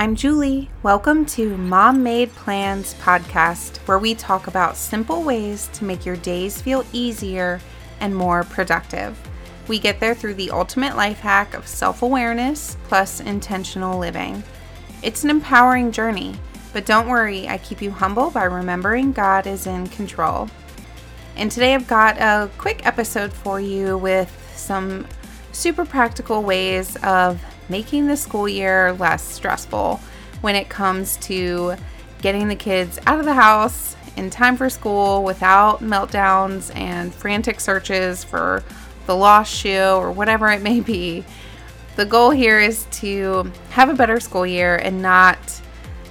I'm Julie. Welcome to Mom Made Plans podcast, where we talk about simple ways to make your days feel easier and more productive. We get there through the ultimate life hack of self awareness plus intentional living. It's an empowering journey, but don't worry, I keep you humble by remembering God is in control. And today I've got a quick episode for you with some super practical ways of making the school year less stressful when it comes to getting the kids out of the house in time for school without meltdowns and frantic searches for the lost shoe or whatever it may be. The goal here is to have a better school year and not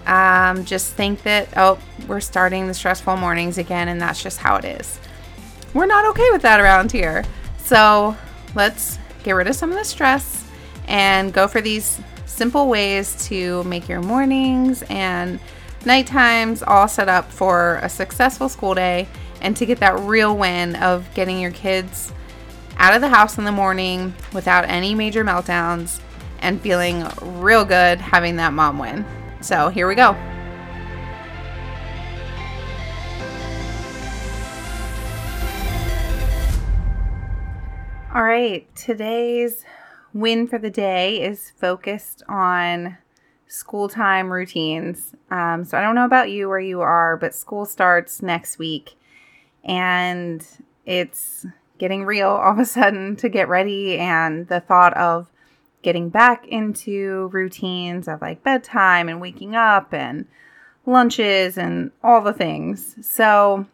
um, just think that, oh, we're starting the stressful mornings again and that's just how it is. We're not okay with that around here. So let's get rid of some of the stress and go for these simple ways to make your mornings and night times all set up for a successful school day and to get that real win of getting your kids out of the house in the morning without any major meltdowns and feeling real good having that mom win. So here we go. All right, today's win for the day is focused on school time routines. Um, so I don't know about you where you are, but school starts next week and it's getting real all of a sudden to get ready and the thought of getting back into routines of like bedtime and waking up and lunches and all the things. So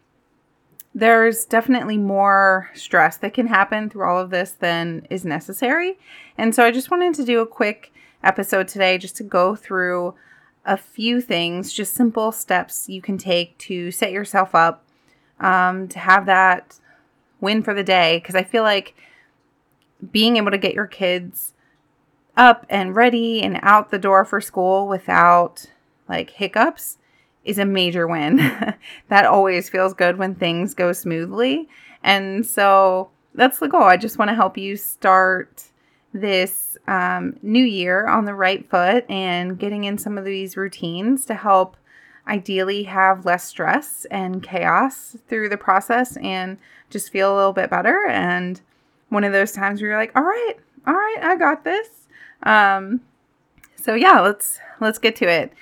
there's definitely more stress that can happen through all of this than is necessary. And so I just wanted to do a quick episode today just to go through a few things, just simple steps you can take to set yourself up um, to have that win for the day. Because I feel like being able to get your kids up and ready and out the door for school without like hiccups is a major win. that always feels good when things go smoothly. And so that's the goal. I just want to help you start this um, new year on the right foot and getting in some of these routines to help ideally have less stress and chaos through the process and just feel a little bit better. And one of those times where you're like, all right, all right, I got this. Um, so yeah, let's let's get to it.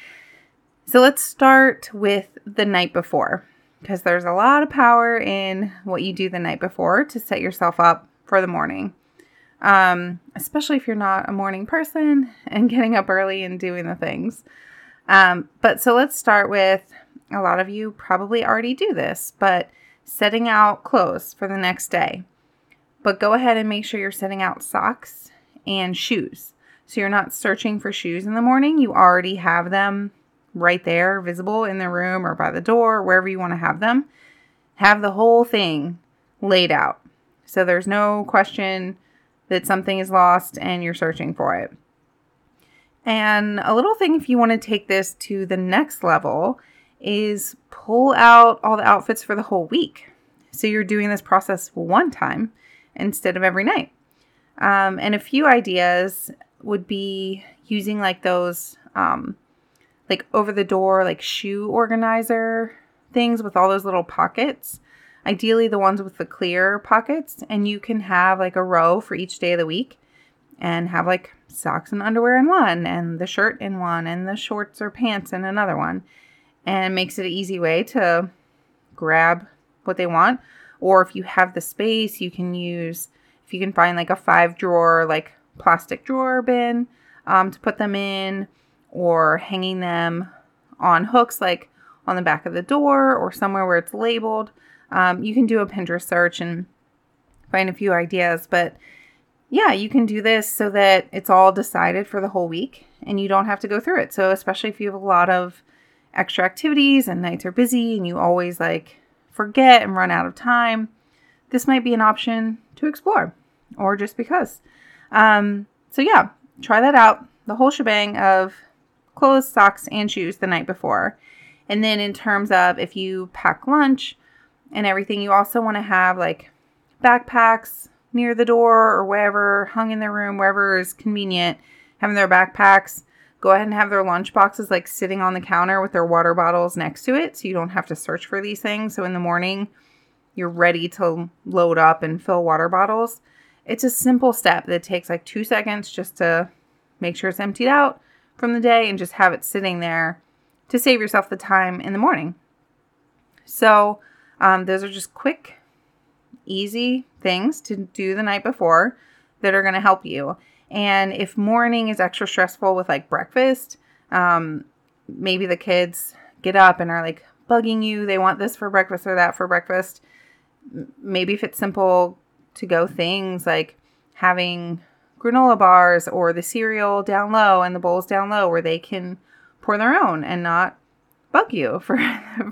So let's start with the night before because there's a lot of power in what you do the night before to set yourself up for the morning. Um, especially if you're not a morning person and getting up early and doing the things. Um, but so let's start with a lot of you probably already do this, but setting out clothes for the next day. But go ahead and make sure you're setting out socks and shoes. So you're not searching for shoes in the morning, you already have them right there, visible in the room or by the door, wherever you want to have them. Have the whole thing laid out. So there's no question that something is lost and you're searching for it. And a little thing, if you want to take this to the next level, is pull out all the outfits for the whole week. So you're doing this process one time instead of every night. Um, and a few ideas would be using like those um, like over the door like shoe organizer things with all those little pockets. Ideally the ones with the clear pockets. And you can have like a row for each day of the week and have like socks and underwear in one and the shirt in one and the shorts or pants in another one. And makes it an easy way to grab what they want. Or if you have the space you can use if you can find like a five drawer like plastic drawer bin um, to put them in or hanging them on hooks like on the back of the door or somewhere where it's labeled. Um, you can do a Pinterest search and find a few ideas, but yeah, you can do this so that it's all decided for the whole week and you don't have to go through it. So, especially if you have a lot of extra activities and nights are busy and you always like forget and run out of time, this might be an option to explore or just because. Um, so, yeah, try that out. The whole shebang of clothes, socks, and shoes the night before. And then in terms of if you pack lunch and everything, you also want to have like backpacks near the door or wherever, hung in their room, wherever is convenient, having their backpacks go ahead and have their lunch boxes like sitting on the counter with their water bottles next to it so you don't have to search for these things. So in the morning, you're ready to load up and fill water bottles. It's a simple step that takes like two seconds just to make sure it's emptied out from the day and just have it sitting there to save yourself the time in the morning. So, um, those are just quick, easy things to do the night before that are going to help you. And if morning is extra stressful with like breakfast, um, maybe the kids get up and are like bugging you, they want this for breakfast or that for breakfast. Maybe if it's simple to go things like having granola bars or the cereal down low and the bowls down low where they can pour their own and not bug you for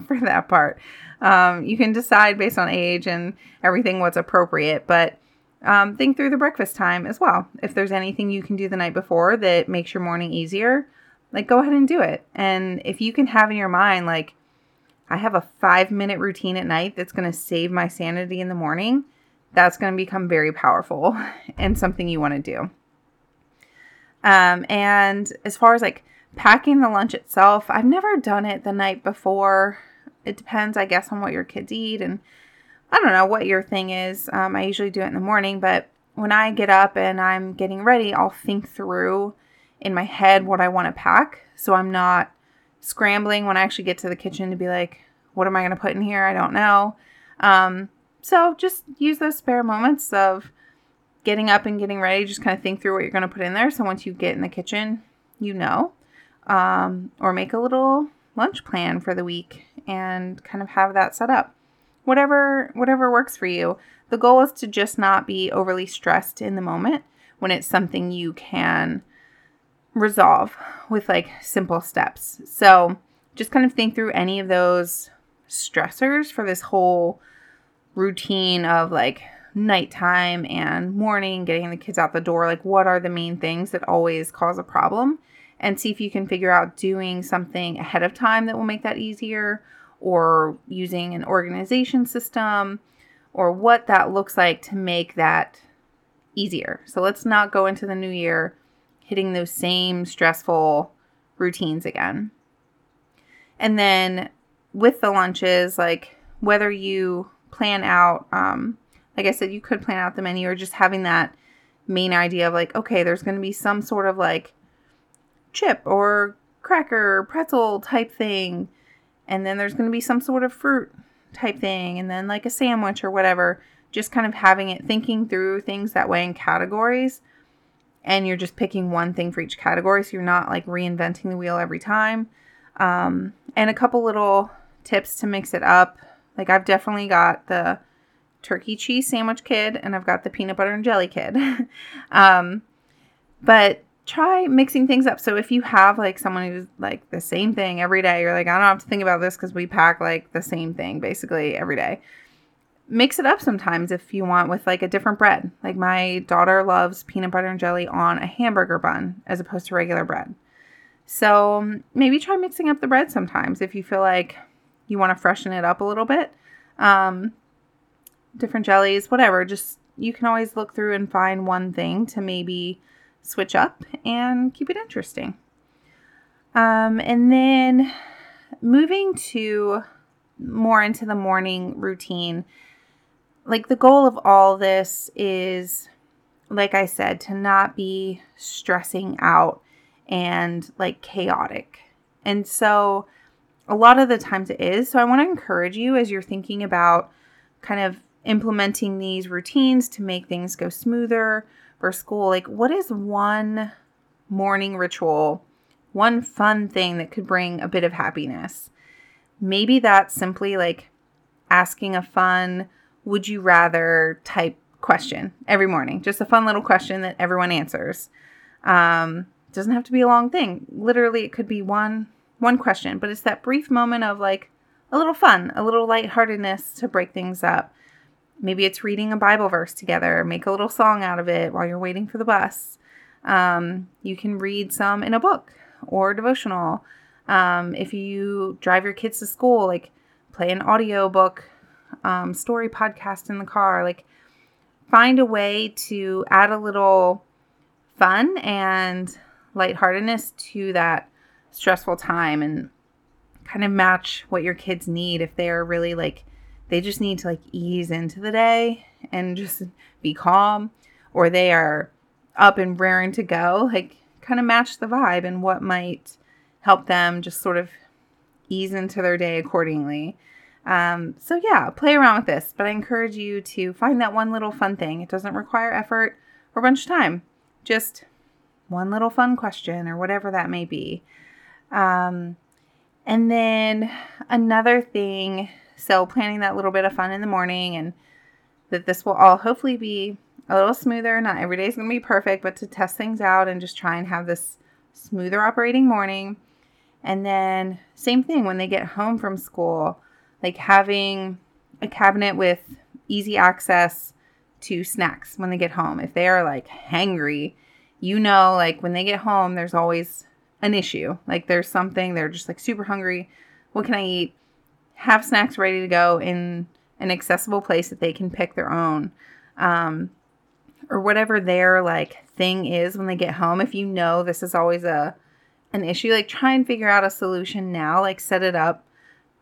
for that part. Um, you can decide based on age and everything what's appropriate, but um, think through the breakfast time as well. If there's anything you can do the night before that makes your morning easier, like go ahead and do it. And if you can have in your mind, like, I have a five minute routine at night that's going to save my sanity in the morning, that's going to become very powerful and something you want to do. Um, and as far as like packing the lunch itself, I've never done it the night before. It depends, I guess, on what your kids eat and I don't know what your thing is. Um, I usually do it in the morning, but when I get up and I'm getting ready, I'll think through in my head what I want to pack. So I'm not scrambling when I actually get to the kitchen to be like, what am I going to put in here? I don't know. Um, so just use those spare moments of getting up and getting ready. Just kind of think through what you're going to put in there. So once you get in the kitchen, you know. Um, or make a little lunch plan for the week and kind of have that set up whatever whatever works for you. The goal is to just not be overly stressed in the moment when it's something you can resolve with like simple steps. So, just kind of think through any of those stressors for this whole routine of like nighttime and morning, getting the kids out the door. Like, what are the main things that always cause a problem? And see if you can figure out doing something ahead of time that will make that easier or using an organization system or what that looks like to make that easier. So let's not go into the new year hitting those same stressful routines again. And then with the lunches, like whether you plan out, um, like I said, you could plan out the menu or just having that main idea of like, okay, there's going to be some sort of like chip or cracker, pretzel type thing. And then there's going to be some sort of fruit type thing and then like a sandwich or whatever. Just kind of having it thinking through things that way in categories. And you're just picking one thing for each category. So you're not like reinventing the wheel every time. Um, and a couple little tips to mix it up like i've definitely got the turkey cheese sandwich kid and i've got the peanut butter and jelly kid um, but try mixing things up. So if you have like someone who's like the same thing every day, you're like, I don't have to think about this because we pack like the same thing basically every day. Mix it up sometimes if you want with like a different bread. Like my daughter loves peanut butter and jelly on a hamburger bun as opposed to regular bread. So maybe try mixing up the bread sometimes if you feel like you want to freshen it up a little bit. Um, different jellies, whatever. Just you can always look through and find one thing to maybe switch up and keep it interesting. Um, and then moving to more into the morning routine, like the goal of all this is, like I said, to not be stressing out and like chaotic. And so a lot of the times it is. So I want to encourage you as you're thinking about kind of implementing these routines to make things go smoother for school, like what is one morning ritual, one fun thing that could bring a bit of happiness? Maybe that's simply like asking a fun, would you rather type question every morning. Just a fun little question that everyone answers. Um, doesn't have to be a long thing. Literally, it could be one one question, but it's that brief moment of like a little fun, a little lightheartedness to break things up. Maybe it's reading a Bible verse together, make a little song out of it while you're waiting for the bus. Um, you can read some in a book or devotional. Um, if you drive your kids to school, like play an audio book, um, story podcast in the car, like find a way to add a little fun and lightheartedness to that stressful time and kind of match what your kids need if they are really like they just need to like ease into the day and just be calm or they are up and raring to go like kind of match the vibe and what might help them just sort of ease into their day accordingly. Um, so yeah play around with this but i encourage you to find that one little fun thing. It doesn't require effort or a bunch of time just one little fun question or whatever that may be um, and then another thing so, planning that little bit of fun in the morning and that this will all hopefully be a little smoother. Not every day is going to be perfect, but to test things out and just try and have this smoother operating morning. And then, same thing when they get home from school, like having a cabinet with easy access to snacks when they get home. If they are like hangry, you know, like when they get home, there's always an issue. Like there's something, they're just like super hungry. What can I eat? have snacks ready to go in an accessible place that they can pick their own. Um, or whatever their like thing is when they get home. If you know this is always a an issue, like try and figure out a solution now, like set it up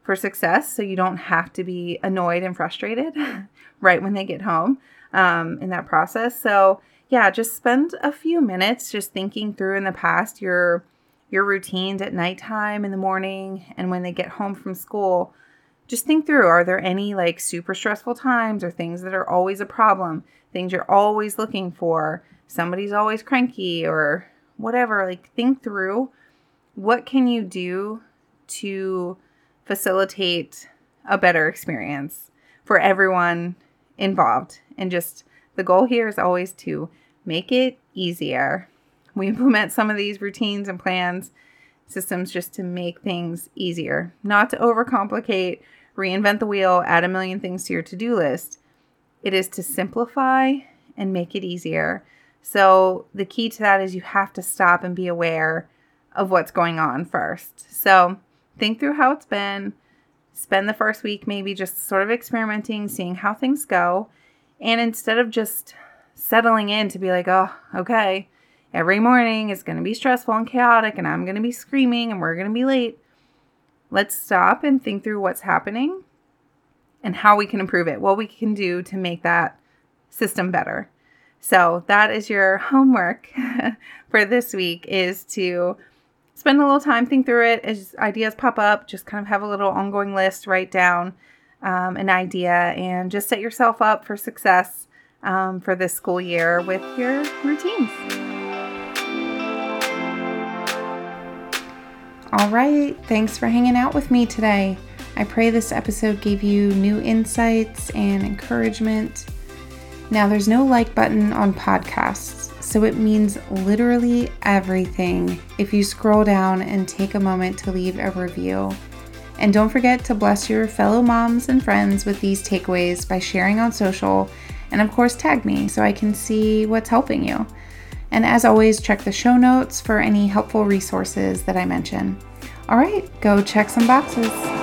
for success so you don't have to be annoyed and frustrated right when they get home um, in that process. So yeah, just spend a few minutes just thinking through in the past your your routines at nighttime in the morning and when they get home from school just think through are there any like super stressful times or things that are always a problem, things you're always looking for, somebody's always cranky or whatever. Like, think through what can you do to facilitate a better experience for everyone involved. And just the goal here is always to make it easier. We implement some of these routines and plans, systems just to make things easier, not to overcomplicate reinvent the wheel, add a million things to your to do list. It is to simplify and make it easier. So, the key to that is you have to stop and be aware of what's going on first. So, think through how it's been. Spend the first week maybe just sort of experimenting, seeing how things go. And instead of just settling in to be like, oh, okay, every morning is going to be stressful and chaotic, and I'm going to be screaming and we're going to be late, Let's stop and think through what's happening and how we can improve it, what we can do to make that system better. So that is your homework for this week is to spend a little time, think through it as ideas pop up, just kind of have a little ongoing list, write down um, an idea, and just set yourself up for success um, for this school year with your routines. All right, thanks for hanging out with me today. I pray this episode gave you new insights and encouragement. Now, there's no like button on podcasts, so it means literally everything if you scroll down and take a moment to leave a review. And don't forget to bless your fellow moms and friends with these takeaways by sharing on social, and of course, tag me so I can see what's helping you. And as always, check the show notes for any helpful resources that I mention. All right, go check some boxes.